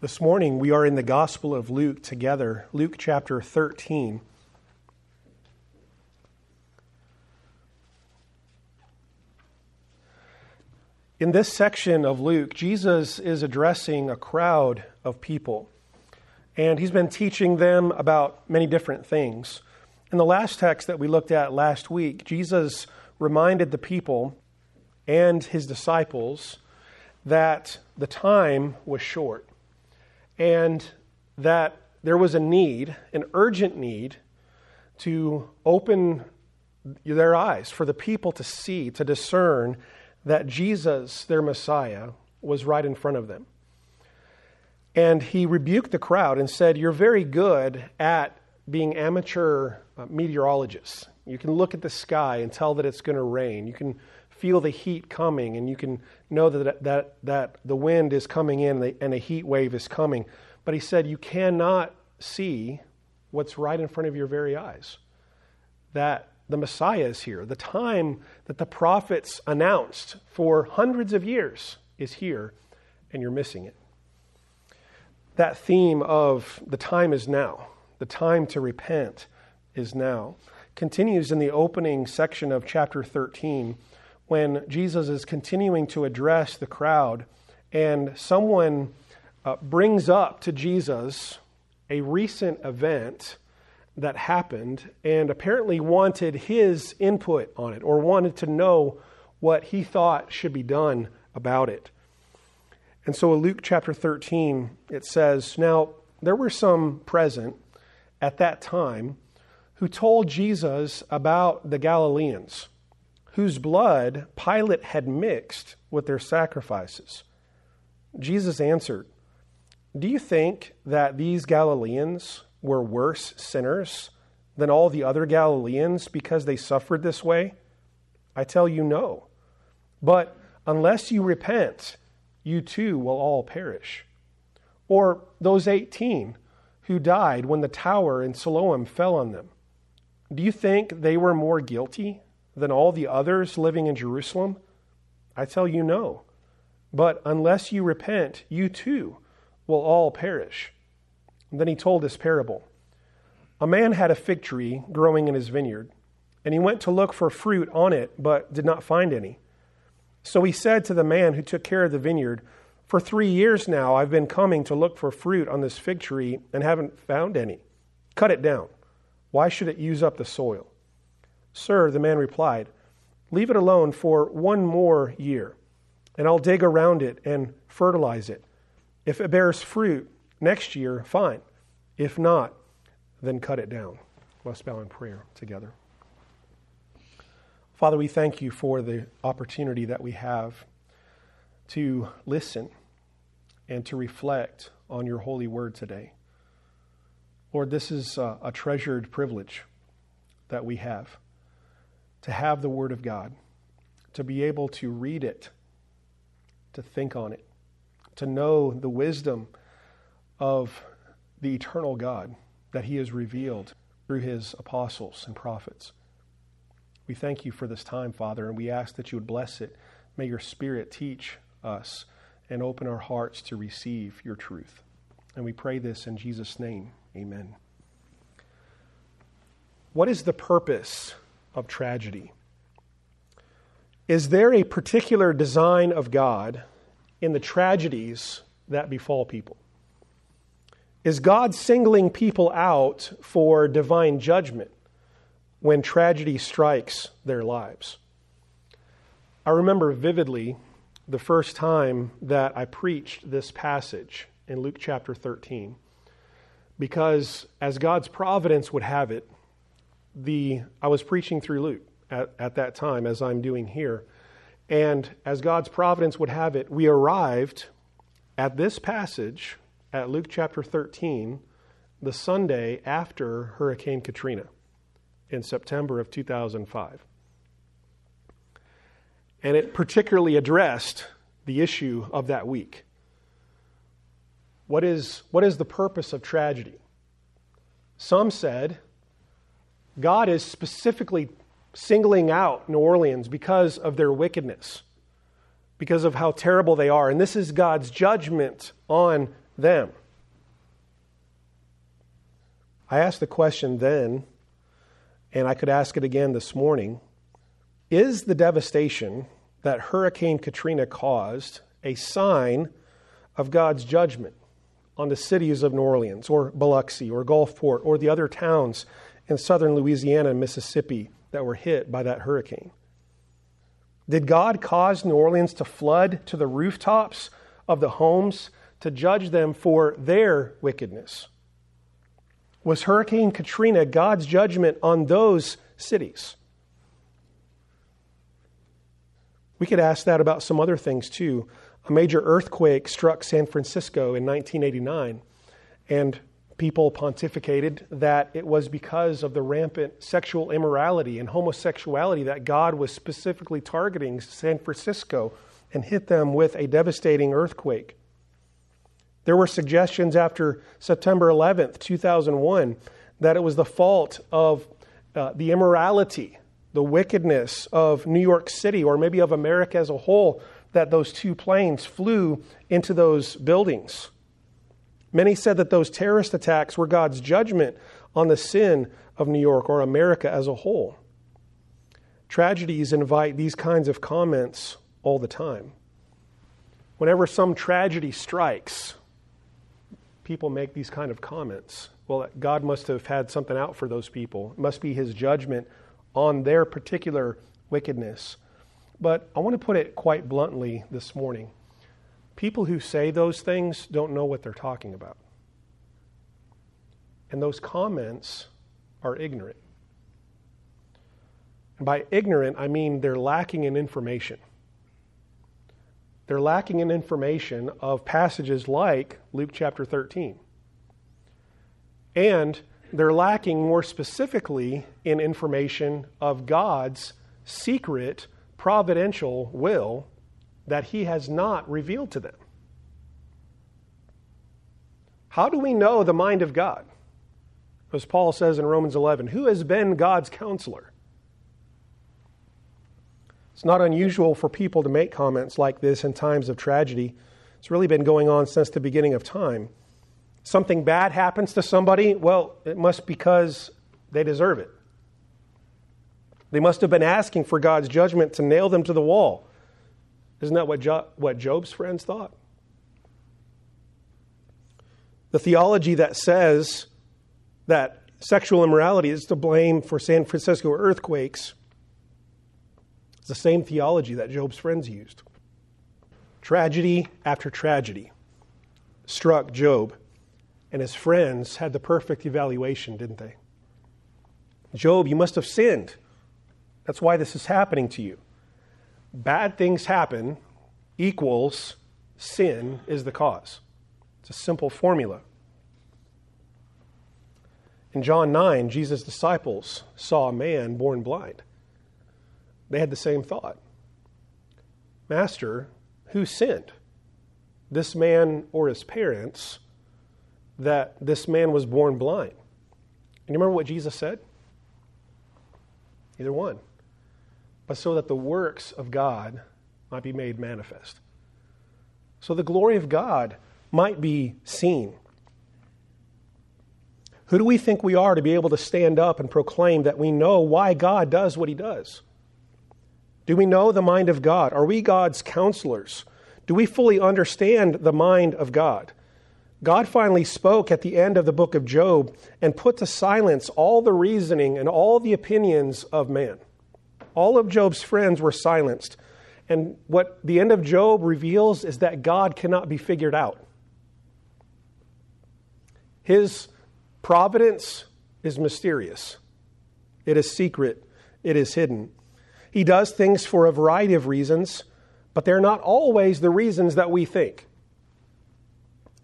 This morning we are in the Gospel of Luke together, Luke chapter 13. In this section of Luke, Jesus is addressing a crowd of people, and he's been teaching them about many different things. In the last text that we looked at last week, Jesus reminded the people and his disciples that the time was short and that there was a need, an urgent need, to open their eyes for the people to see, to discern that Jesus, their Messiah, was right in front of them. And he rebuked the crowd and said, You're very good at being amateur uh, meteorologists. You can look at the sky and tell that it's going to rain. You can feel the heat coming and you can know that, that, that the wind is coming in and a heat wave is coming. But he said, You cannot see what's right in front of your very eyes. That the Messiah is here. The time that the prophets announced for hundreds of years is here, and you're missing it. That theme of the time is now, the time to repent is now, continues in the opening section of chapter 13 when Jesus is continuing to address the crowd, and someone uh, brings up to Jesus a recent event that happened and apparently wanted his input on it or wanted to know what he thought should be done about it. And so in Luke chapter 13, it says, Now there were some present at that time who told Jesus about the Galileans whose blood Pilate had mixed with their sacrifices. Jesus answered, Do you think that these Galileans were worse sinners than all the other Galileans because they suffered this way? I tell you, no. But unless you repent, you too will all perish. Or those 18 who died when the tower in Siloam fell on them. Do you think they were more guilty than all the others living in Jerusalem? I tell you, no. But unless you repent, you too will all perish. Then he told this parable A man had a fig tree growing in his vineyard, and he went to look for fruit on it, but did not find any. So he said to the man who took care of the vineyard, For three years now I've been coming to look for fruit on this fig tree and haven't found any. Cut it down. Why should it use up the soil? Sir, the man replied, Leave it alone for one more year, and I'll dig around it and fertilize it. If it bears fruit next year, fine. If not, then cut it down. Let's bow in prayer together. Father, we thank you for the opportunity that we have to listen and to reflect on your holy word today. Lord, this is a, a treasured privilege that we have to have the Word of God, to be able to read it, to think on it, to know the wisdom of the eternal God that He has revealed through His apostles and prophets. We thank you for this time, Father, and we ask that you would bless it. May your Spirit teach us and open our hearts to receive your truth. And we pray this in Jesus' name. Amen. What is the purpose of tragedy. Is there a particular design of God in the tragedies that befall people? Is God singling people out for divine judgment when tragedy strikes their lives? I remember vividly the first time that I preached this passage in Luke chapter 13 because, as God's providence would have it, the I was preaching through Luke at, at that time, as I'm doing here. And as God's providence would have it, we arrived at this passage at Luke chapter 13 the Sunday after Hurricane Katrina in September of 2005. And it particularly addressed the issue of that week. What is, what is the purpose of tragedy? Some said God is specifically singling out New Orleans because of their wickedness, because of how terrible they are. And this is God's judgment on them. I asked the question then, and I could ask it again this morning Is the devastation that Hurricane Katrina caused a sign of God's judgment on the cities of New Orleans or Biloxi or Gulfport or the other towns in southern Louisiana and Mississippi that were hit by that hurricane? Did God cause New Orleans to flood to the rooftops of the homes to judge them for their wickedness? Was Hurricane Katrina God's judgment on those cities? We could ask that about some other things too. A major earthquake struck San Francisco in 1989, and people pontificated that it was because of the rampant sexual immorality and homosexuality that God was specifically targeting San Francisco and hit them with a devastating earthquake. There were suggestions after September 11th, 2001, that it was the fault of uh, the immorality, the wickedness of New York City, or maybe of America as a whole, that those two planes flew into those buildings. Many said that those terrorist attacks were God's judgment on the sin of New York or America as a whole. Tragedies invite these kinds of comments all the time. Whenever some tragedy strikes, people make these kind of comments. Well, God must have had something out for those people. It must be his judgment on their particular wickedness. But I want to put it quite bluntly this morning. People who say those things don't know what they're talking about. And those comments are ignorant. And by ignorant, I mean they're lacking in information. They're lacking in information of passages like Luke chapter 13. And they're lacking more specifically in information of God's secret providential will that he has not revealed to them. How do we know the mind of God? As Paul says in Romans 11, who has been God's counselor? It's not unusual for people to make comments like this in times of tragedy. It's really been going on since the beginning of time. Something bad happens to somebody, well, it must because they deserve it. They must have been asking for God's judgment to nail them to the wall. Isn't that what, jo- what Job's friends thought? The theology that says that sexual immorality is to blame for San Francisco earthquakes is the same theology that Job's friends used. Tragedy after tragedy struck Job, and his friends had the perfect evaluation, didn't they? Job, you must have sinned. That's why this is happening to you bad things happen equals sin is the cause. It's a simple formula. In John 9, Jesus' disciples saw a man born blind. They had the same thought Master, who sinned? This man or his parents, that this man was born blind. And you remember what Jesus said? Either one but so that the works of God might be made manifest. So the glory of God might be seen. Who do we think we are to be able to stand up and proclaim that we know why God does what he does? Do we know the mind of God? Are we God's counselors? Do we fully understand the mind of God? God finally spoke at the end of the book of Job and put to silence all the reasoning and all the opinions of man. All of Job's friends were silenced. And what the end of Job reveals is that God cannot be figured out. His providence is mysterious, it is secret, it is hidden. He does things for a variety of reasons, but they're not always the reasons that we think.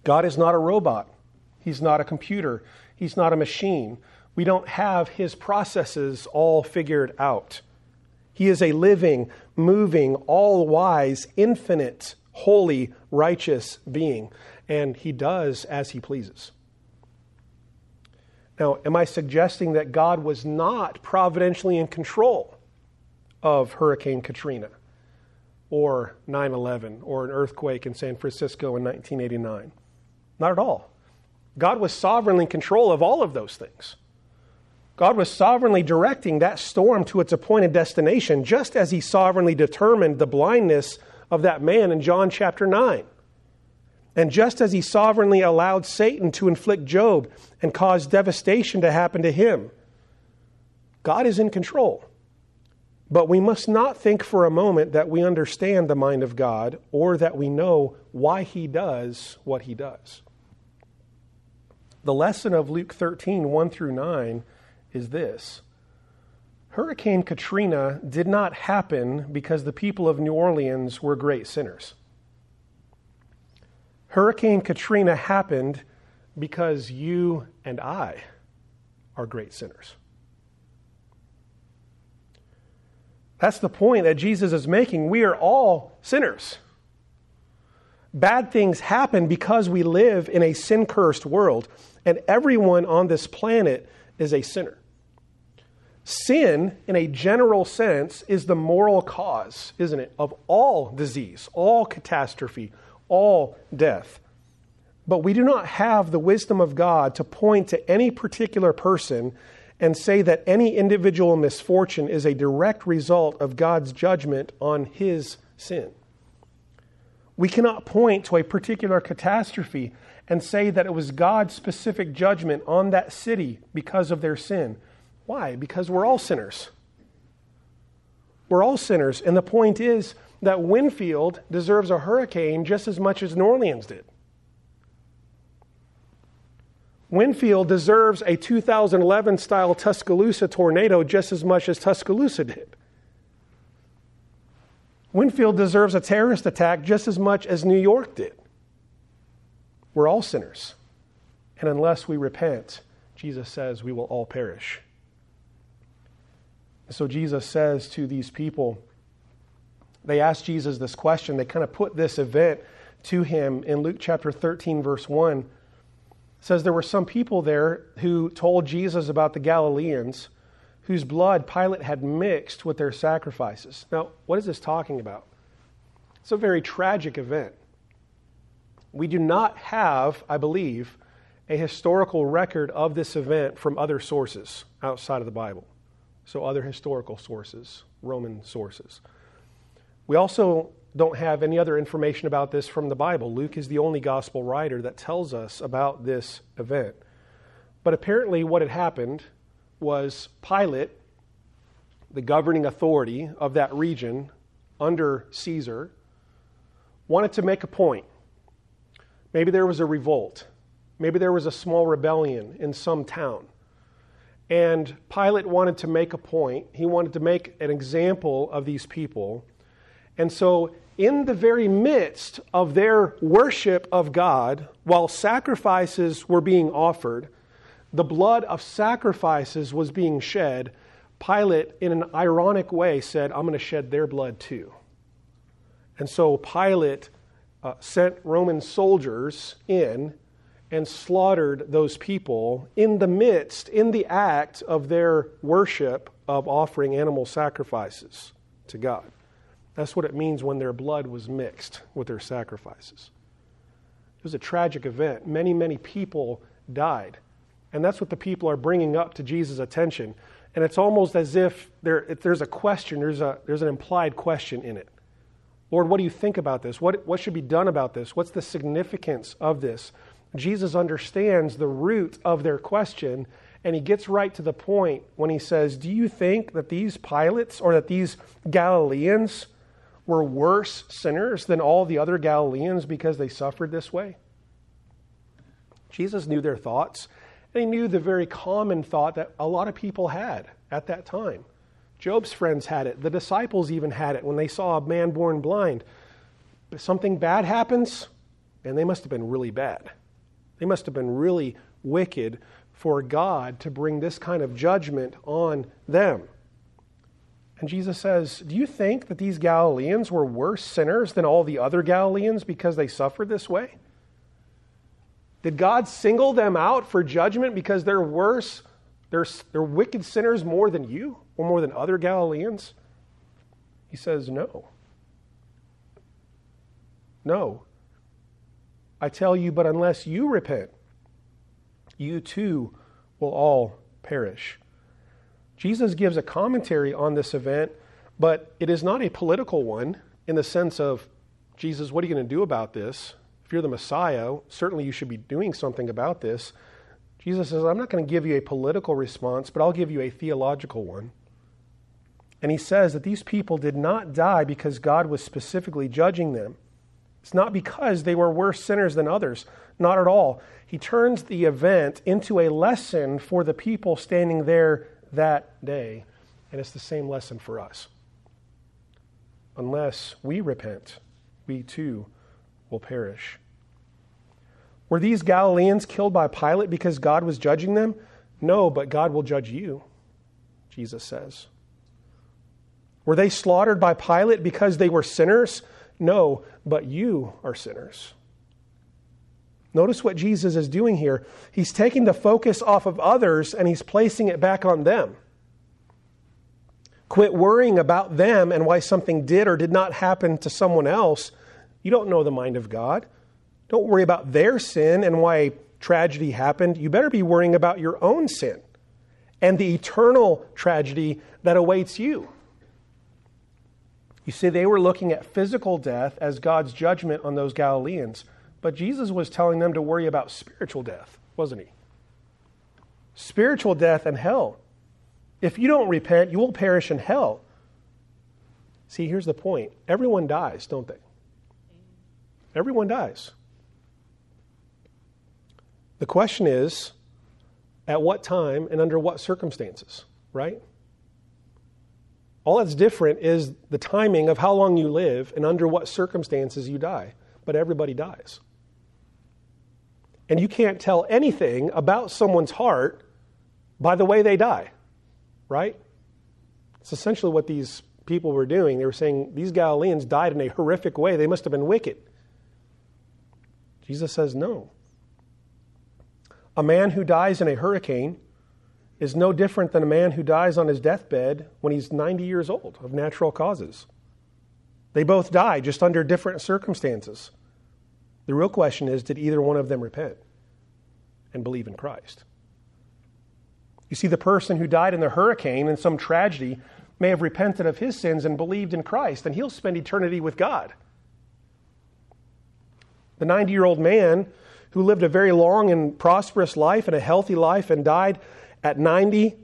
God is not a robot, He's not a computer, He's not a machine. We don't have His processes all figured out. He is a living, moving, all wise, infinite, holy, righteous being, and he does as he pleases. Now, am I suggesting that God was not providentially in control of Hurricane Katrina or 9 11 or an earthquake in San Francisco in 1989? Not at all. God was sovereignly in control of all of those things. God was sovereignly directing that storm to its appointed destination, just as he sovereignly determined the blindness of that man in John chapter 9. And just as he sovereignly allowed Satan to inflict Job and cause devastation to happen to him, God is in control. But we must not think for a moment that we understand the mind of God or that we know why he does what he does. The lesson of Luke 13, 1 through 9 is this Hurricane Katrina did not happen because the people of New Orleans were great sinners. Hurricane Katrina happened because you and I are great sinners. That's the point that Jesus is making. We are all sinners. Bad things happen because we live in a sin cursed world, and everyone on this planet is a sinner. Sin, in a general sense, is the moral cause, isn't it, of all disease, all catastrophe, all death. But we do not have the wisdom of God to point to any particular person and say that any individual misfortune is a direct result of God's judgment on his sin. We cannot point to a particular catastrophe and say that it was God's specific judgment on that city because of their sin. Why? Because we're all sinners. We're all sinners. And the point is that Winfield deserves a hurricane just as much as New Orleans did. Winfield deserves a 2011 style Tuscaloosa tornado just as much as Tuscaloosa did. Winfield deserves a terrorist attack just as much as New York did. We're all sinners. And unless we repent, Jesus says we will all perish. So Jesus says to these people, they ask Jesus this question. They kind of put this event to him in Luke chapter 13, verse 1. It says there were some people there who told Jesus about the Galileans whose blood Pilate had mixed with their sacrifices. Now, what is this talking about? It's a very tragic event. We do not have, I believe, a historical record of this event from other sources outside of the Bible so other historical sources, Roman sources. We also don't have any other information about this from the Bible. Luke is the only gospel writer that tells us about this event. But apparently, what had happened was Pilate, the governing authority of that region under Caesar, wanted to make a point. Maybe there was a revolt. Maybe there was a small rebellion in some town. And Pilate wanted to make a point. He wanted to make an example of these people. And so, in the very midst of their worship of God, while sacrifices were being offered, the blood of sacrifices was being shed. Pilate, in an ironic way, said, I'm going to shed their blood too. And so Pilate uh, sent Roman soldiers in and slaughtered those people in the midst, in the act of their worship of offering animal sacrifices to God. That's what it means when their blood was mixed with their sacrifices. It was a tragic event. Many, many people died. And that's what the people are bringing up to Jesus' attention. And it's almost as if, there, if there's a question, there's, a, there's an implied question in it. Lord, what do you think about this? What, what should be done about this? What's the significance of this? Jesus understands the root of their question, and he gets right to the point when he says, Do you think that these Pilates or that these Galileans were worse sinners than all the other Galileans because they suffered this way? Jesus knew their thoughts, and he knew the very common thought that a lot of people had at that time. Job's friends had it. The disciples even had it when they saw a man born blind. But something bad happens, and they must have been really bad. They must have been really wicked for God to bring this kind of judgment on them. And Jesus says, Do you think that these Galileans were worse sinners than all the other Galileans because they suffered this way? Did God single them out for judgment because they're worse, they're, they're wicked sinners more than you or more than other Galileans? He says, No. No. I tell you, but unless you repent, you too will all perish. Jesus gives a commentary on this event, but it is not a political one in the sense of, Jesus, what are you going to do about this? If you're the Messiah, certainly you should be doing something about this. Jesus says, I'm not going to give you a political response, but I'll give you a theological one. And he says that these people did not die because God was specifically judging them. It's not because they were worse sinners than others, not at all. He turns the event into a lesson for the people standing there that day, and it's the same lesson for us. Unless we repent, we too will perish. Were these Galileans killed by Pilate because God was judging them? No, but God will judge you, Jesus says. Were they slaughtered by Pilate because they were sinners? No, but you are sinners. Notice what Jesus is doing here. He's taking the focus off of others and he's placing it back on them. Quit worrying about them and why something did or did not happen to someone else. You don't know the mind of God. Don't worry about their sin and why tragedy happened. You better be worrying about your own sin and the eternal tragedy that awaits you. You see, they were looking at physical death as God's judgment on those Galileans, but Jesus was telling them to worry about spiritual death, wasn't he? Spiritual death and hell. If you don't repent, you will perish in hell. See, here's the point everyone dies, don't they? Everyone dies. The question is at what time and under what circumstances, right? All that's different is the timing of how long you live and under what circumstances you die. But everybody dies. And you can't tell anything about someone's heart by the way they die, right? It's essentially what these people were doing. They were saying these Galileans died in a horrific way. They must have been wicked. Jesus says no. A man who dies in a hurricane is no different than a man who dies on his deathbed when he's 90 years old of natural causes. They both die, just under different circumstances. The real question is did either one of them repent and believe in Christ? You see, the person who died in the hurricane in some tragedy may have repented of his sins and believed in Christ, and he'll spend eternity with God. The 90 year old man who lived a very long and prosperous life and a healthy life and died at 90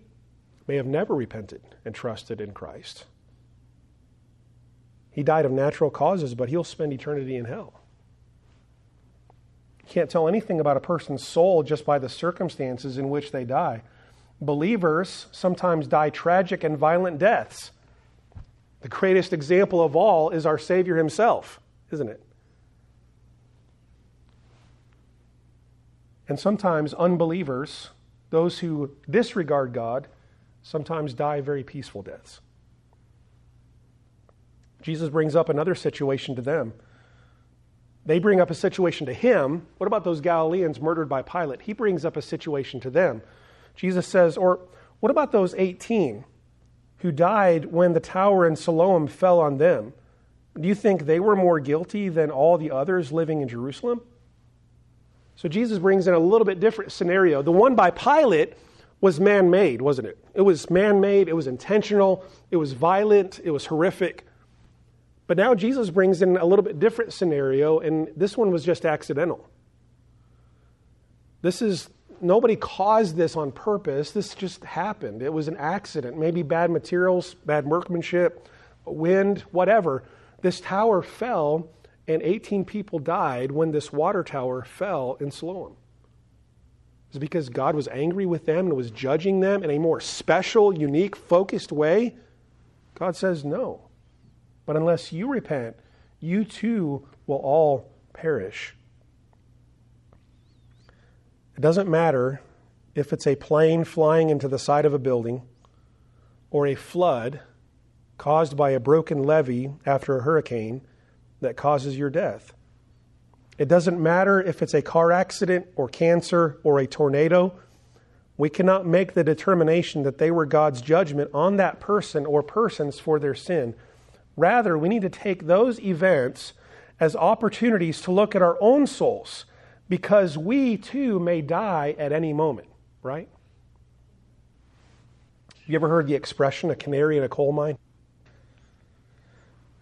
may have never repented and trusted in Christ. He died of natural causes, but he'll spend eternity in hell. You can't tell anything about a person's soul just by the circumstances in which they die. Believers sometimes die tragic and violent deaths. The greatest example of all is our Savior himself, isn't it? And sometimes unbelievers those who disregard God sometimes die very peaceful deaths. Jesus brings up another situation to them. They bring up a situation to him. What about those Galileans murdered by Pilate? He brings up a situation to them. Jesus says, Or what about those 18 who died when the tower in Siloam fell on them? Do you think they were more guilty than all the others living in Jerusalem? So Jesus brings in a little bit different scenario. The one by Pilate was man made, wasn't it? It was man made, it was intentional, it was violent, it was horrific. But now Jesus brings in a little bit different scenario, and this one was just accidental. This is, nobody caused this on purpose. This just happened. It was an accident. Maybe bad materials, bad workmanship, wind, whatever. This tower fell and 18 people died when this water tower fell in Siloam. It because God was angry with them and was judging them in a more special, unique, focused way? God says no. But unless you repent, you too will all perish. It doesn't matter if it's a plane flying into the side of a building or a flood caused by a broken levee after a hurricane that causes your death. It doesn't matter if it's a car accident or cancer or a tornado. We cannot make the determination that they were God's judgment on that person or persons for their sin. Rather, we need to take those events as opportunities to look at our own souls because we too may die at any moment, right? You ever heard the expression, a canary in a coal mine?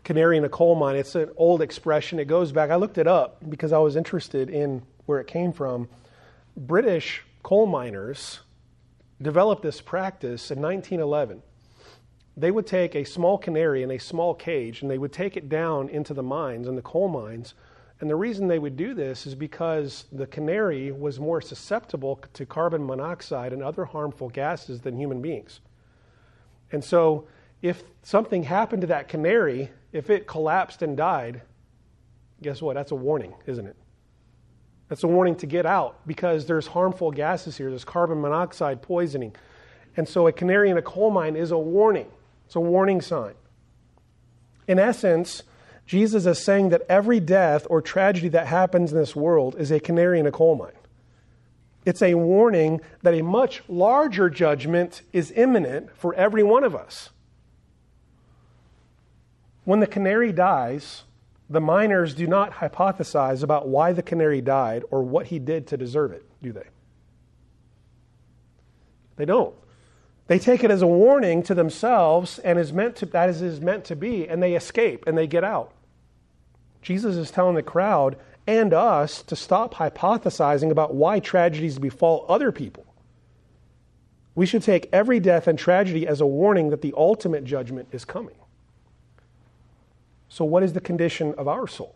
Canary in a coal mine, it's an old expression. It goes back, I looked it up because I was interested in where it came from. British coal miners developed this practice in 1911. They would take a small canary in a small cage and they would take it down into the mines and the coal mines and the reason they would do this is because the canary was more susceptible to carbon monoxide and other harmful gases than human beings. And so, if something happened to that canary, if it collapsed and died, guess what? That's a warning, isn't it? That's a warning to get out because there's harmful gases here. There's carbon monoxide poisoning. And so, a canary in a coal mine is a warning, it's a warning sign. In essence, Jesus is saying that every death or tragedy that happens in this world is a canary in a coal mine. It's a warning that a much larger judgment is imminent for every one of us. When the canary dies, the miners do not hypothesize about why the canary died or what he did to deserve it, do they? They don't. They take it as a warning to themselves and is meant to, that is, is meant to be, and they escape and they get out. Jesus is telling the crowd and us to stop hypothesizing about why tragedies befall other people. We should take every death and tragedy as a warning that the ultimate judgment is coming. So, what is the condition of our soul?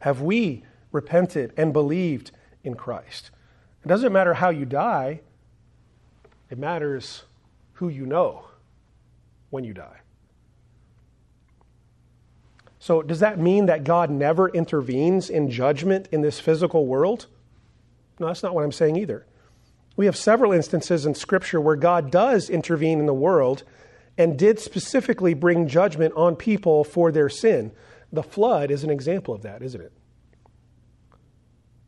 Have we repented and believed in Christ? It doesn't matter how you die, it matters who you know when you die. So, does that mean that God never intervenes in judgment in this physical world? No, that's not what I'm saying either. We have several instances in Scripture where God does intervene in the world and did specifically bring judgment on people for their sin. The flood is an example of that, isn't it?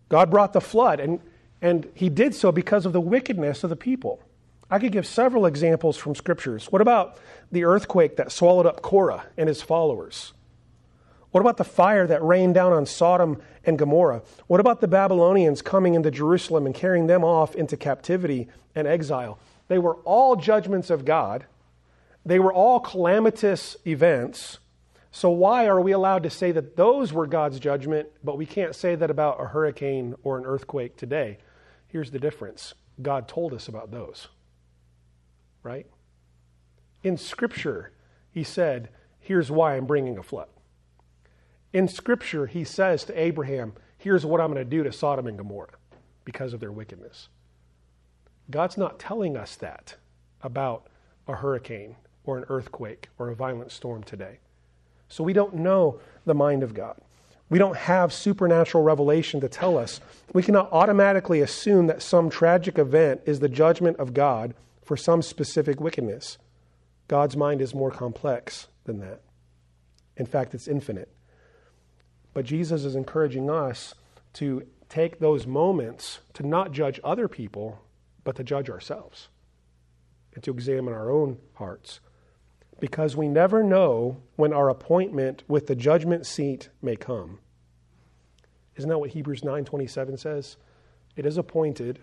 God brought the flood, and, and he did so because of the wickedness of the people. I could give several examples from scriptures. What about the earthquake that swallowed up Korah and his followers? What about the fire that rained down on Sodom and Gomorrah? What about the Babylonians coming into Jerusalem and carrying them off into captivity and exile? They were all judgments of God. They were all calamitous events. So, why are we allowed to say that those were God's judgment, but we can't say that about a hurricane or an earthquake today? Here's the difference God told us about those, right? In Scripture, He said, Here's why I'm bringing a flood. In Scripture, he says to Abraham, Here's what I'm going to do to Sodom and Gomorrah because of their wickedness. God's not telling us that about a hurricane or an earthquake or a violent storm today. So we don't know the mind of God. We don't have supernatural revelation to tell us. We cannot automatically assume that some tragic event is the judgment of God for some specific wickedness. God's mind is more complex than that. In fact, it's infinite. But Jesus is encouraging us to take those moments to not judge other people, but to judge ourselves and to examine our own hearts. Because we never know when our appointment with the judgment seat may come. Isn't that what Hebrews 9:27 says? It is appointed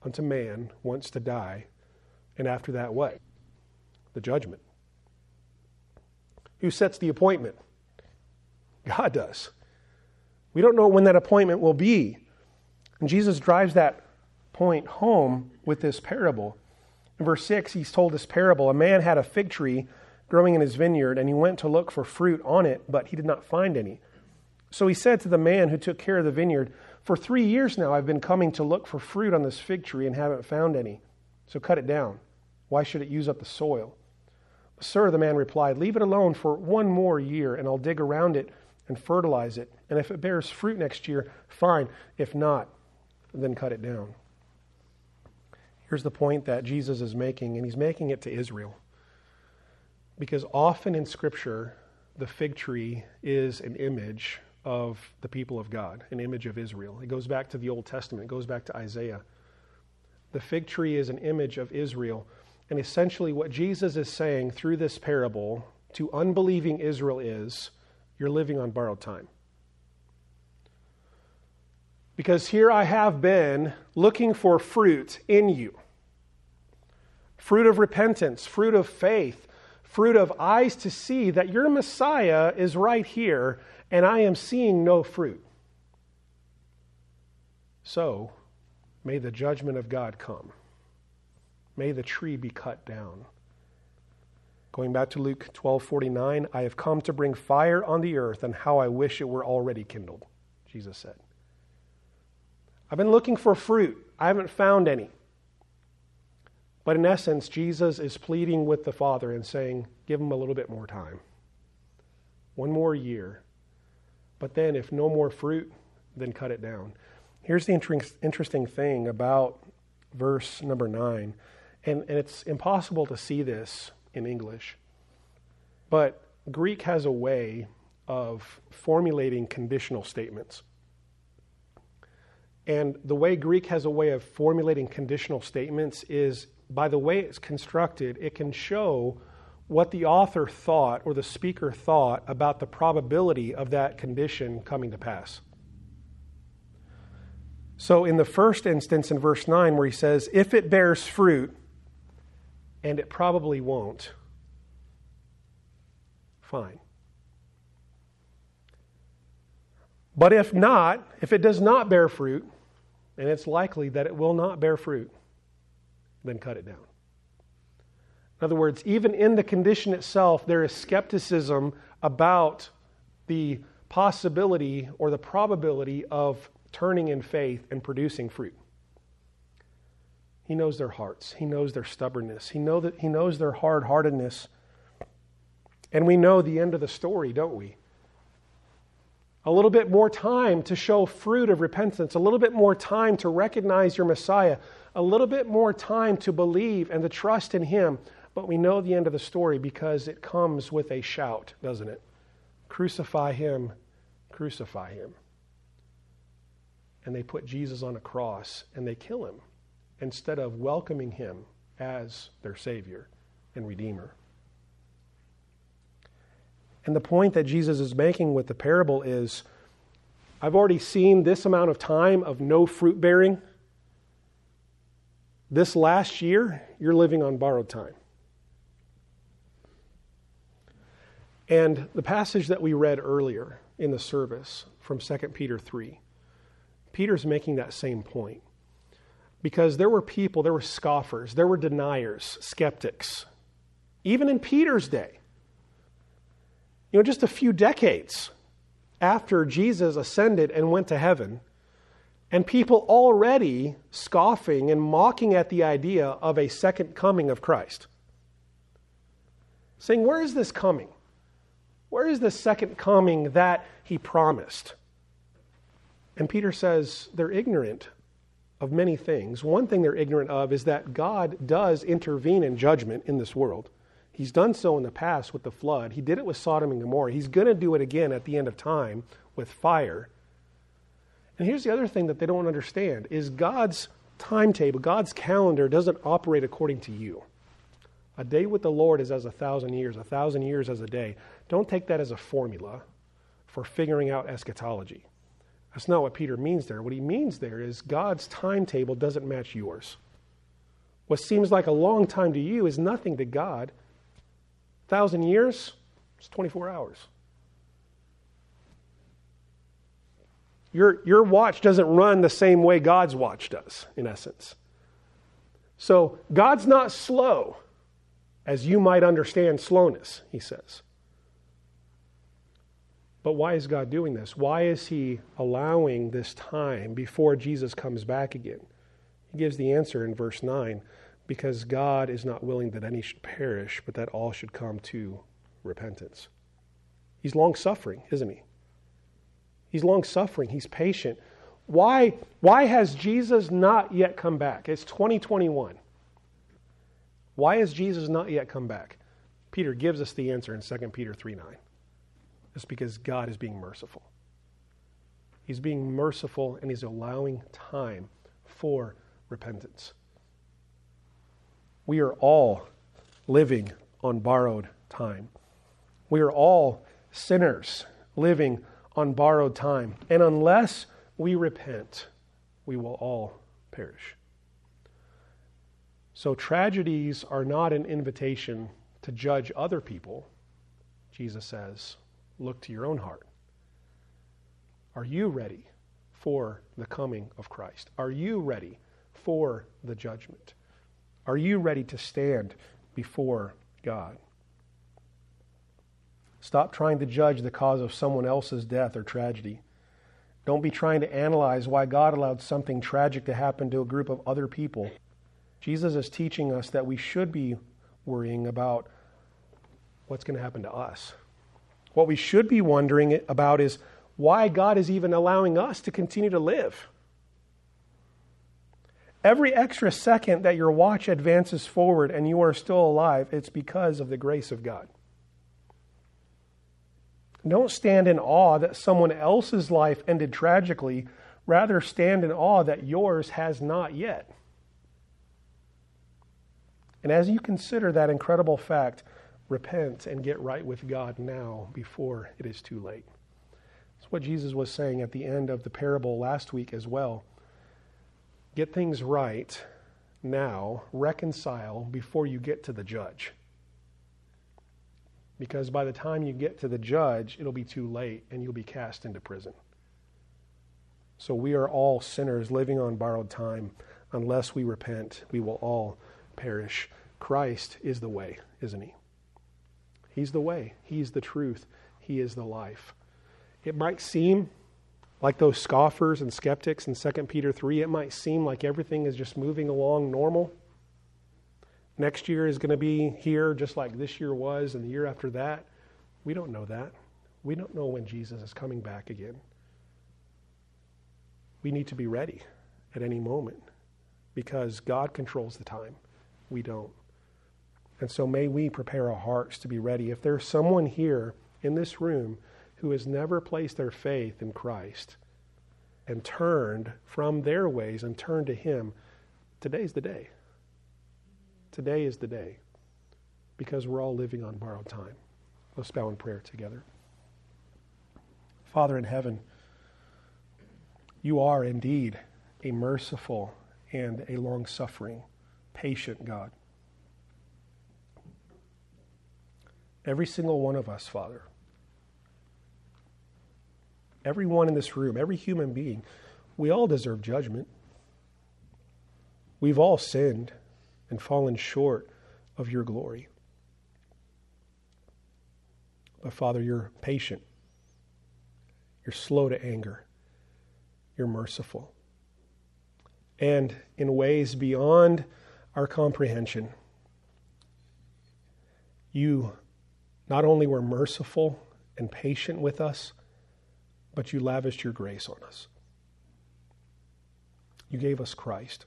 unto man once to die, and after that what? The judgment. Who sets the appointment? God does. We don't know when that appointment will be. And Jesus drives that point home with this parable. In verse 6, he's told this parable A man had a fig tree growing in his vineyard, and he went to look for fruit on it, but he did not find any. So he said to the man who took care of the vineyard, For three years now I've been coming to look for fruit on this fig tree and haven't found any. So cut it down. Why should it use up the soil? Sir, the man replied, Leave it alone for one more year, and I'll dig around it and fertilize it. And if it bears fruit next year, fine. If not, then cut it down. Here's the point that Jesus is making, and he's making it to Israel. Because often in Scripture, the fig tree is an image of the people of God, an image of Israel. It goes back to the Old Testament, it goes back to Isaiah. The fig tree is an image of Israel. And essentially, what Jesus is saying through this parable to unbelieving Israel is you're living on borrowed time. Because here I have been looking for fruit in you fruit of repentance, fruit of faith, fruit of eyes to see that your Messiah is right here and I am seeing no fruit. So, may the judgment of God come. May the tree be cut down. Going back to Luke 12:49, I have come to bring fire on the earth and how I wish it were already kindled, Jesus said. I've been looking for fruit. I haven't found any. But in essence, Jesus is pleading with the Father and saying, give him a little bit more time. One more year. But then, if no more fruit, then cut it down. Here's the interesting thing about verse number nine, and, and it's impossible to see this in English, but Greek has a way of formulating conditional statements. And the way Greek has a way of formulating conditional statements is by the way it's constructed, it can show what the author thought or the speaker thought about the probability of that condition coming to pass. So, in the first instance in verse 9, where he says, If it bears fruit, and it probably won't, fine. But if not, if it does not bear fruit, and it's likely that it will not bear fruit, then cut it down. In other words, even in the condition itself, there is skepticism about the possibility or the probability of turning in faith and producing fruit. He knows their hearts. He knows their stubbornness. He, know that, he knows their hard heartedness. And we know the end of the story, don't we? A little bit more time to show fruit of repentance, a little bit more time to recognize your Messiah, a little bit more time to believe and to trust in Him. But we know the end of the story because it comes with a shout, doesn't it? Crucify Him, crucify Him. And they put Jesus on a cross and they kill Him instead of welcoming Him as their Savior and Redeemer. And the point that Jesus is making with the parable is I've already seen this amount of time of no fruit bearing this last year, you're living on borrowed time. And the passage that we read earlier in the service from 2 Peter 3, Peter's making that same point. Because there were people, there were scoffers, there were deniers, skeptics, even in Peter's day. You know, just a few decades after Jesus ascended and went to heaven, and people already scoffing and mocking at the idea of a second coming of Christ. Saying, Where is this coming? Where is the second coming that he promised? And Peter says they're ignorant of many things. One thing they're ignorant of is that God does intervene in judgment in this world. He's done so in the past with the flood. He did it with Sodom and Gomorrah. He's going to do it again at the end of time with fire. And here's the other thing that they don't understand is God's timetable, God's calendar doesn't operate according to you. A day with the Lord is as a thousand years, a thousand years as a day. Don't take that as a formula for figuring out eschatology. That's not what Peter means there. What he means there is God's timetable doesn't match yours. What seems like a long time to you is nothing to God. A thousand years, it's 24 hours. Your, your watch doesn't run the same way God's watch does, in essence. So God's not slow, as you might understand slowness, he says. But why is God doing this? Why is he allowing this time before Jesus comes back again? He gives the answer in verse 9 because God is not willing that any should perish, but that all should come to repentance. He's long suffering, isn't he? He's long suffering, he's patient. Why, why has Jesus not yet come back? It's 2021. Why has Jesus not yet come back? Peter gives us the answer in 2 Peter 3 9. It's because God is being merciful. He's being merciful and he's allowing time for repentance. We are all living on borrowed time. We are all sinners living on borrowed time. And unless we repent, we will all perish. So, tragedies are not an invitation to judge other people. Jesus says, look to your own heart. Are you ready for the coming of Christ? Are you ready for the judgment? Are you ready to stand before God? Stop trying to judge the cause of someone else's death or tragedy. Don't be trying to analyze why God allowed something tragic to happen to a group of other people. Jesus is teaching us that we should be worrying about what's going to happen to us. What we should be wondering about is why God is even allowing us to continue to live. Every extra second that your watch advances forward and you are still alive, it's because of the grace of God. Don't stand in awe that someone else's life ended tragically. Rather, stand in awe that yours has not yet. And as you consider that incredible fact, repent and get right with God now before it is too late. That's what Jesus was saying at the end of the parable last week as well. Get things right now, reconcile before you get to the judge because by the time you get to the judge, it'll be too late and you'll be cast into prison. So we are all sinners living on borrowed time. Unless we repent, we will all perish. Christ is the way, isn't he? He's the way, he's the truth, he is the life. It might seem like those scoffers and skeptics in 2 Peter 3, it might seem like everything is just moving along normal. Next year is going to be here just like this year was, and the year after that. We don't know that. We don't know when Jesus is coming back again. We need to be ready at any moment because God controls the time. We don't. And so may we prepare our hearts to be ready. If there's someone here in this room who has never placed their faith in Christ and turned from their ways and turned to Him, today's the day. Today is the day because we're all living on borrowed time. Let's bow in prayer together. Father in heaven, you are indeed a merciful and a long suffering, patient God. Every single one of us, Father, everyone in this room, every human being, we all deserve judgment. We've all sinned and fallen short of your glory. But Father, you're patient. You're slow to anger. You're merciful. And in ways beyond our comprehension, you not only were merciful and patient with us, but you lavished your grace on us. You gave us Christ.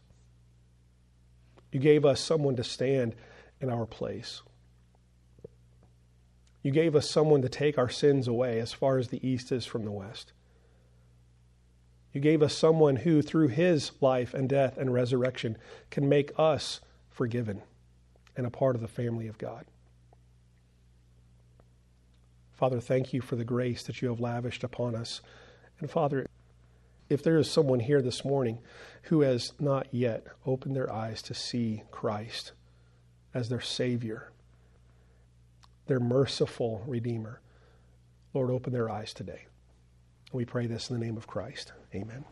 You gave us someone to stand in our place. You gave us someone to take our sins away as far as the east is from the west. You gave us someone who, through his life and death and resurrection, can make us forgiven and a part of the family of God. Father, thank you for the grace that you have lavished upon us. And Father, if there is someone here this morning who has not yet opened their eyes to see Christ as their Savior, their merciful Redeemer, Lord, open their eyes today. We pray this in the name of Christ. Amen.